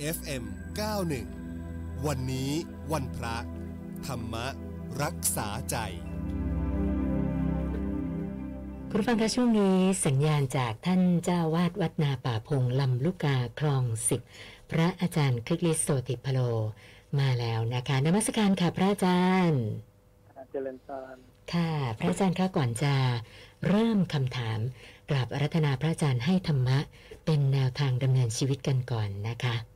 FM 91 วันนี้วันพระ ธรรมรักษาใจคุณฟังคะช่วงนี้สัญญาณจากท่านเจ้าวาดวัดนาป่าพงลำลูกกาคลองสิบพระอาจารย์คลิกลิสโสติพโลมาแล้วนะคะนมัสการค่ะพระอาจารย์เจริญพรค่ะ พระอาจารย์คะก่อนจะเริ่มคำถามกราบอารัธนาพระอาจารย์ให้ธรรมะ เป็นแนวทางดำเนินชีวิตกันก่อนนะคะอ่า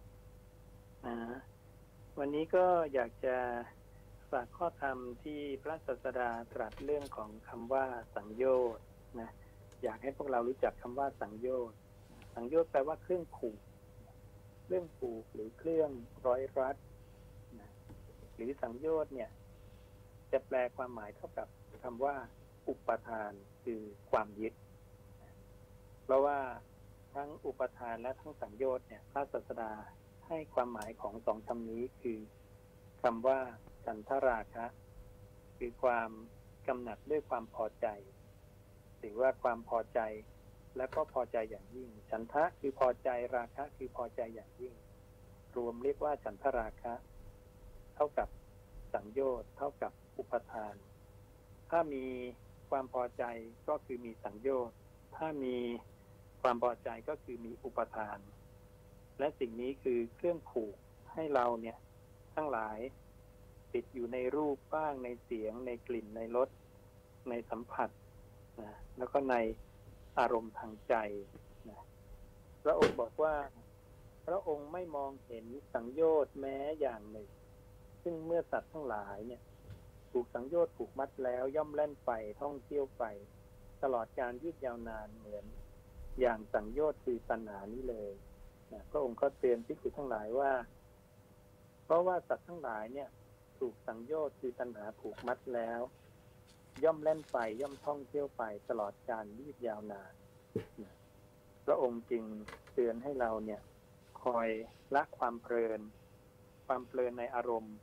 วันนี้ก็อยากจะฝากข้อธรรมที่พระศาสดาตรัสเรื่องของคำว่าสังโยชน์นะอยากให้พวกเรารู้จักคำว่าสังโยชน์สังโยชน์แปลว่าเครื่องผูกเครื่องผูกหรือเครื่องร้อยรัดนะหรือสังโยชน์เนี่ย จะแปลความหมายเท่ากับคำว่า อุปทานคือความยึด เพราะว่าทั้งอุปทานและทั้งสังโยชน์เนี่ยพระศาสดา ให้ความหมายของสองคำนี้คือคำว่าฉันทราคะ คือความกำหนัดด้วยความพอใจ หรือว่าความพอใจ และก็พอใจอย่างยิ่ง ฉันทะคือพอใจราคะคือพอใจอย่างยิ่ง รวมเรียกว่าฉันทราคะ เท่ากับสังโยชน์เท่ากับอุปทาน ถ้ามีความพอใจก็คือมีสังโยชน์ถ้ามีความพอใจก็คือมีอุปทาน และสิ่งนี้คือเครื่องผูกให้เราเนี่ย ทั้งหลาย ติดอยู่ในรูปบ้างในเสียง ในกลิ่นในรสในสัมผัสนะแล้วก็ในอารมณ์ทางใจนะพระองค์บอกว่า พระองค์ไม่มองเห็นสังโยชน์แม้อย่างหนึ่ง ซึ่งเมื่อสัตว์ทั้งหลายเนี่ยถูกสังโยชน์ผูกมัดแล้วย่อมแล่นไปท่องเที่ยวไป ตลอดการยืดยาวนานเหมือน อย่างสังโยชน์คือตัณหานี้เลย นะพระองค์ก็เตือนพิจิตทั้งหลายว่า เพราะว่าสัตว์ทั้งหลายเนี่ย ถูกสังโยชน์คือตัณหาผูกมัดแล้ว ย่อมเล่นไปย่อมท่องเที่ยวไปตลอดการยืดยาวนานนะพระองค์จึงเตือนให้เราเนี่ย คอยละความเพลิน ความเพลินในอารมณ์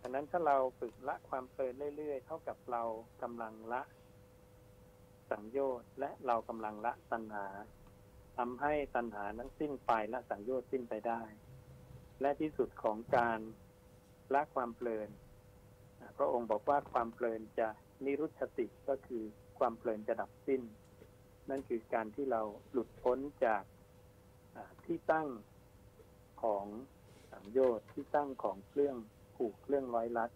ดังนั้นถ้าเราฝึกละความเพลินเรื่อยๆ เท่ากับเรากำลังละสังโยชน์และเรากำลังละตัณหา ทำให้ตัณหานั้นสิ้นไปและสังโยชน์สิ้นไปได้ และที่สุดของการละความเพลินพระองค์บอกว่าความเพลินจะนิรุชติก็คือความเพลินจะดับสิ้น นั่นคือการที่เราหลุดพ้นจากที่ตั้งของสังโยชน์ที่ตั้งของเครื่องผูกเครื่องร้อยลัด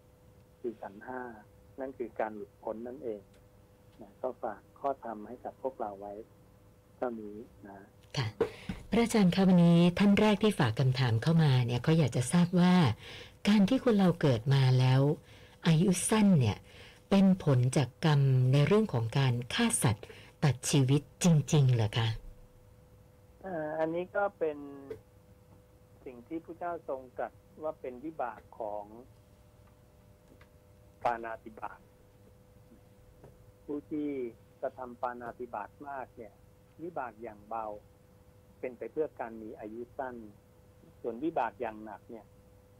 คือขันห้านั่นคือการหลุดพ้นนั่นเองนะก็ฝากข้อธรรมให้กับพวกเราไว้ ท่านี้นะค่ะพระอาจารย์คะวันนี้ท่านแรกที่ฝากคำถามเข้ามาเนี่ยก็อยากจะทราบว่า การที่คนเราเกิดมาแล้ว อายุสั้นเนี่ยเป็นผลจากกรรมในเรื่องของการฆ่าสัตว์ตัดชีวิตจริง ๆเหรอคะอ่าอันนี้ก็เป็นสิ่งที่พระเจ้าทรงตรัสว่าเป็นวิบากของปานาติบาตผู้ที่กระทำปานาติบาตมากเนี่ย วิบากอย่างเบา เป็นไปเพื่อการมีอายุสั้น ส่วนวิบากอย่างหนักเนี่ย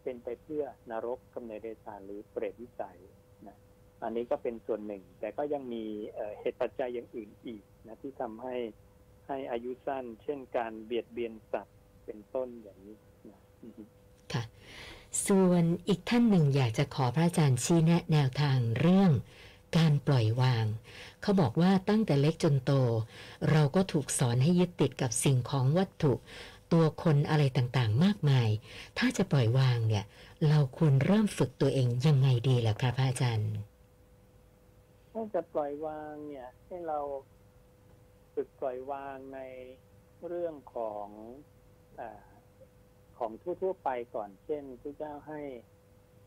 เป็นไปเพื่อนรกกำเนิดเดชานหรือเปรตวิสัยนะอันนี้ก็เป็นส่วนหนึ่ง แต่ก็ยังมีเหตุปัจจัยอย่างอื่นอีกนะที่ทำให้ให้อายุสั้น เช่นการเบียดเบียนสัตว์เป็นต้นอย่างนี้นะค่ะ ส่วนอีกท่านหนึ่งอยากจะขอพระอาจารย์ชี้แนะแนวทางเรื่อง การปล่อยวาง เขาบอกว่าตั้งแต่เล็กจนโต เราก็ถูกสอนให้ยึดติดกับสิ่งของวัตถุ ตัวคนอะไรต่างๆ มากมาย ถ้าจะปล่อยวางเนี่ย เราควรเริ่มฝึกตัวเองยังไงดีล่ะครับพระอาจารย์ถ้าจะปล่อยวางเนี่ย ให้เราฝึกปล่อยวางในเรื่องของอของทั่วๆไปก่อน เช่นพระเจ้าให้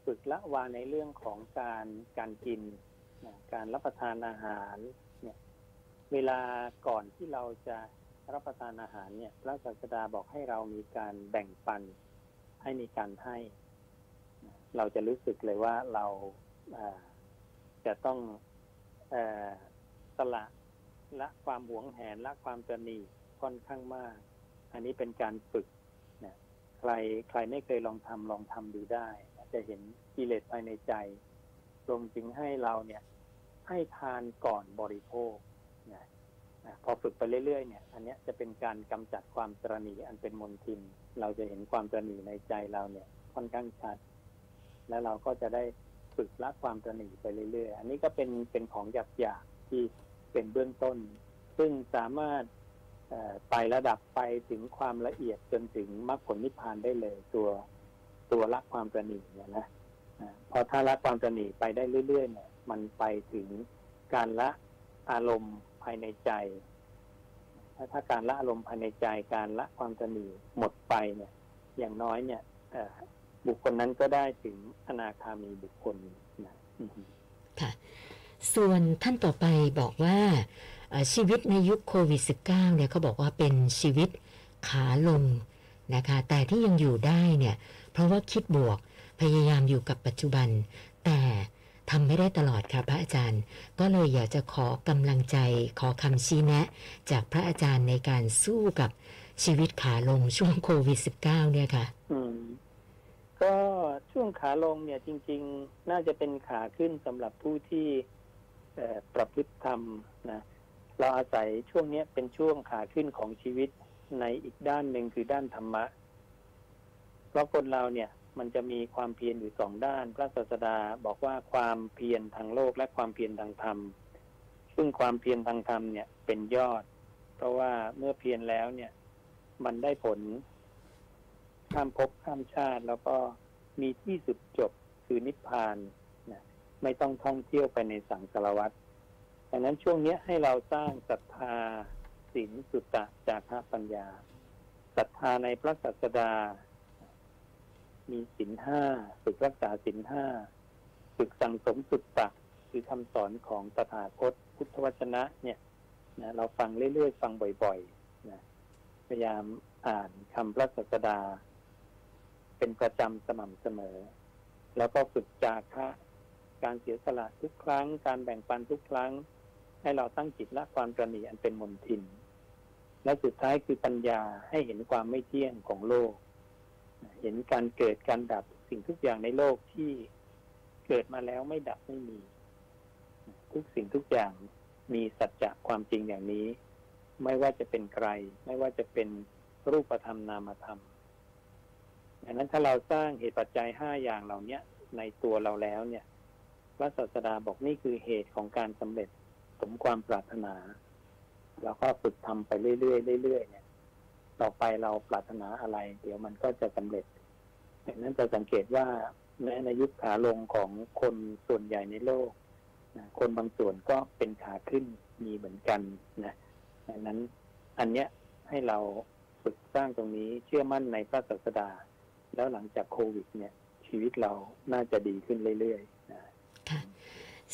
ฝึกละวางในเรื่องของการการกิน การรับประทานอาหารเนี่ยเวลาก่อนที่เราจะรับประทานอาหารเนี่ย พระศาสดาบอกให้เรามีการแบ่งปันให้มีการให้ เราจะรู้สึกเลยว่าเราจะต้องอสละละความหวงแหนละความตระหนีค่อนข้างมาก อันนี้เป็นการฝึกนะใครใครไม่เคยลองทำลองทำดูได้ จะเห็นกิเลสภายในใจรวมจึงให้เราเนี่ย ให้ทานก่อนบริโภคนะนะพอฝึกไปเรื่อยๆเนี่ย อันนี้จะเป็นการกำจัดความตรณีอันเป็นมลทิน เราจะเห็นความตรณีในใจเราเนี่ยค่อนข้างชัด แล้วเราก็จะได้ฝึกละความตรณีไปเรื่อยๆ อันนี้ก็เป็นเป็นของหยาบๆที่เป็นเบื้องต้น ซึ่งสามารถไประดับไปถึงความละเอียดจนถึงมรรคผลนิพพานได้เลยตัวตัวละความตรณีเนี่ยนะพอถ้าละความตรณีไปได้เรื่อยๆเนี่ย มันไปถึงการละอารมณ์ภายในใจ ถ้าถ้าการละอารมณ์ภายในใจการละความตรณีหมดไปเนี่ย อย่างน้อยเนี่ยบุคคลนั้นก็ได้ถึงอนาคามีบุคคลนะอือฮึค่ะ ส่วนท่านต่อไปบอกว่าชีวิตในยุคโควิด -19 เนี่ยเขาบอกว่าเป็นชีวิตขาลงนะคะ แต่ที่ยังอยู่ได้เนี่ย เพราะว่าคิดบวกพยายามอยู่กับปัจจุบัน แต่ ทำไม่ได้ตลอดค่ะพระอาจารย์ ก็เลยอยากจะขอกำลังใจขอคำชี้แนะ จากพระอาจารย์ในการสู้กับชีวิตขาลงช่วงโควิด -19 เนี่ยค่ะ อืม ก็ช่วงขาลงเนี่ยจริง ๆ น่าจะเป็นขาขึ้นสำหรับผู้ที่ประพฤติธรรมนะเราอาศัยช่วงเนี้ยเป็นช่วงขาขึ้นของชีวิตในอีกด้านหนึ่งคือด้านธรรมะ เพราะคนเราเนี่ย มันจะมีความเพียรอยู่สองด้าน พระศาสดาบอกว่าความเพียรทางโลกและความเพียรทางธรรม ซึ่งความเพียรทางธรรมเนี่ยเป็นยอด เพราะว่าเมื่อเพียรแล้วเนี่ย มันได้ผล ข้ามภพข้ามชาติแล้วก็มีที่สุดจบคือนิพพานนะไม่ต้องท่องเที่ยวไปในสังสารวัฏดังนั้นช่วงนี้ให้เราสร้างศรัทธาศีลสุตตะจาระปัญญาศรัทธาในพระศาสดา มีศีลห้าฝึกรักษาศีลห้าฝึกสั่งสมสุตตะคือคำสอนของตถาคตพุทธวจนะ เนี่ยนะเราฟังเรื่อยๆ ฟังบ่อยๆนะพยายามอ่านคำพระศาสดา เป็นประจำสม่ำเสมอ แล้วก็ฝึกจาคะการเสียสละทุกครั้ง การแบ่งปันทุกครั้ง ให้เราตั้งจิตละความตระหนี่อันเป็นมนทิน และสุดท้ายคือปัญญาให้เห็นความไม่เที่ยงของโลก เห็นการเกิดการดับสิ่งทุกอย่างในโลกที่เกิดมาแล้วไม่ดับไม่มี ทุกสิ่งทุกอย่างมีสัจจะความจริงอย่างนี้ ไม่ว่าจะเป็นใครไม่ว่าจะเป็นรูปธรรมนามธรรมดังนั้นถ้าเราสร้างเหตุปัจจัยห้าอย่างเหล่าเนี้ยในตัวเราแล้วเนี่ย พระศาสดาบอกนี่คือเหตุของการสำเร็จสมความปรารถนา แล้วก็ฝึกทำไปเรื่อยๆเรื่อยๆเนี่ย ต่อไปเราปรารถนาอะไร เดี๋ยวมันก็จะสำเร็จดังนั้นจะสังเกตว่าแม้ในยุคขาลงของคนส่วนใหญ่ในโลกนะคนบางส่วนก็เป็นขาขึ้นมีเหมือนกันนะดังนั้นอันเนี้ยให้เราฝึกสร้างตรงนี้เชื่อมั่นในพระศาสดา แล้วหลังจากโควิด เนี่ย ชีวิตเราน่าจะดีขึ้นเรื่อยๆนะค่ะ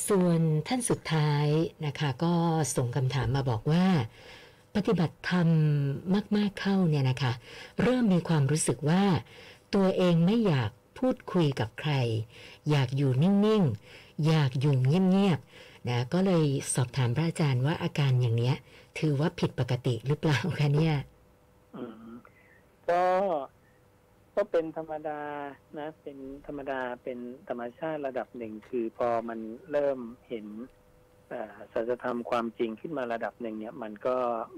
ส่วนท่านสุดท้ายนะคะ ก็ส่งคำถามมาบอกว่า ปฏิบัติธรรมมาก ๆเข้าเนี่ยนะคะ เริ่มมีความรู้สึกว่า ตัวเองไม่อยากพูดคุยกับใคร อยากอยู่นิ่ง ๆ อยากอยู่เงียบ ๆ นะ ก็เลยสอบถามพระอาจารย์ว่าอาการอย่างเนี้ย ถือว่าผิดปกติหรือเปล่าคะเนี่ยก็ก็เป็นธรรมดานะ เป็นธรรมดาเป็นธรรมชาติระดับหนึ่งคือพอมันเริ่มเห็น สัจธรรมความจริงขึ้นมาระดับหนึ่งเนี่ยมันก็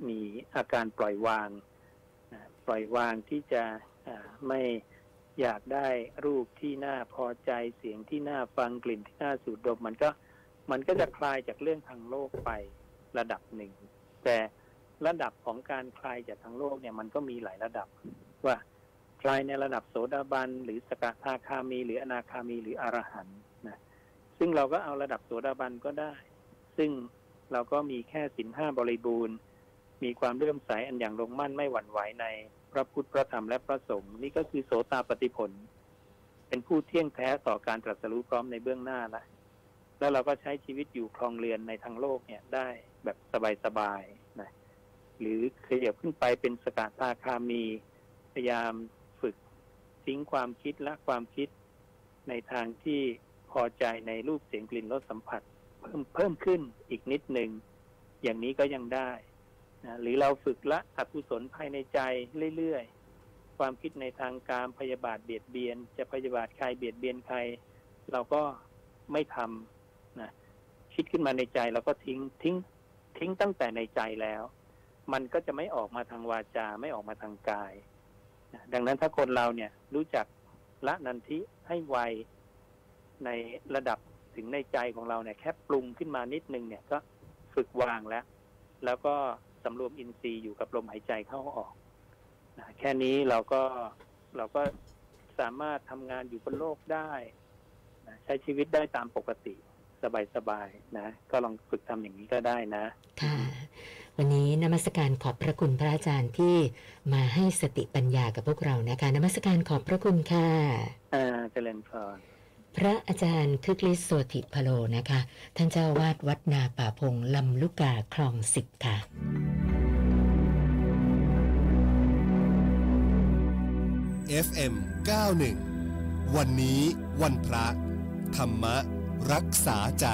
มีอาการปล่อยวาง ปล่อยวางที่จะไม่อยากได้รูปที่น่าพอใจเสียงที่น่าฟังกลิ่นที่น่าสูดดม มันก็มันก็จะคลายจากเรื่องทางโลกไประดับหนึ่ง แต่ระดับของการคลายจากทางโลกเนี่ยมันก็มีหลายระดับว่าคลายในระดับโสดาบันหรือสกทาคามี หรืออนาคามีหรืออรหันต์นะซึ่งเราก็เอาระดับโสดาบันก็ได้ ซึ่งเราก็มีแค่สินห้าบริบูรณ์ มีความเลื่อมใสอันอย่างลงมั่นไม่หวั่นไหวในพระพุทธพระธรรมและพระสงฆ์นี่ก็คือโสตาปฏิผล เป็นผู้เที่ยงแท้ต่อการตรัสรู้พร้อมในเบื้องหน้าละแล้วเราก็ใช้ชีวิตอยู่คลองเรือนในทางโลกเนี่ยได้แบบสบายๆนะหรือขยับขึ้นไปเป็นสกทาคามี พยายามฝึกทิ้งความคิดและความคิดในทางที่พอใจในรูปเสียงกลิ่นรสสัมผัส เพิ่มเพิ่มขึ้นอีกนิดหนึ่งอย่างนี้ก็ยังได้นะหรือเราฝึกละอกุศลภายในใจเรื่อยๆ ความคิดในทางการพยาบาทเบียดเบียน จะพยาบาทใครเบียดเบียนใคร เราก็ไม่ทำนะคิดขึ้นมาในใจเราก็ทิ้งทิ้ง ทิ้งตั้งแต่ในใจแล้ว มันก็จะไม่ออกมาทางวาจาไม่ออกมาทางกายนะดังนั้นถ้าคนเราเนี่ยรู้จักละนันทิให้ไวในระดับ ถึงในใจของเราเนี่ยแค่ปรุงขึ้นมานิดนึงเนี่ยก็ฝึกวางแล้ว แล้วก็สำรวมอินทรีย์อยู่กับลมหายใจเข้าออกนะแค่นี้เราก็เราก็สามารถทำงานอยู่บนโลกได้นะใช้ชีวิตได้ตามปกติสบายๆนะ ก็ลองฝึกทำอย่างนี้ก็ได้นะ ค่ะ วันนี้นมัสการขอบพระคุณพระอาจารย์ที่มาให้สติปัญญากับพวกเรานะคะนมัสการขอบพระคุณค่ะ อ่าเจริญพร พระอาจารย์คึกฤทธิ์โสติพโลนะคะ ท่านเจ้าวาดวัดนาป่าพงลำลูกกาคลองสิบค่ะ FM 91 วันนี้วันพระ ธรรมรักษาใจ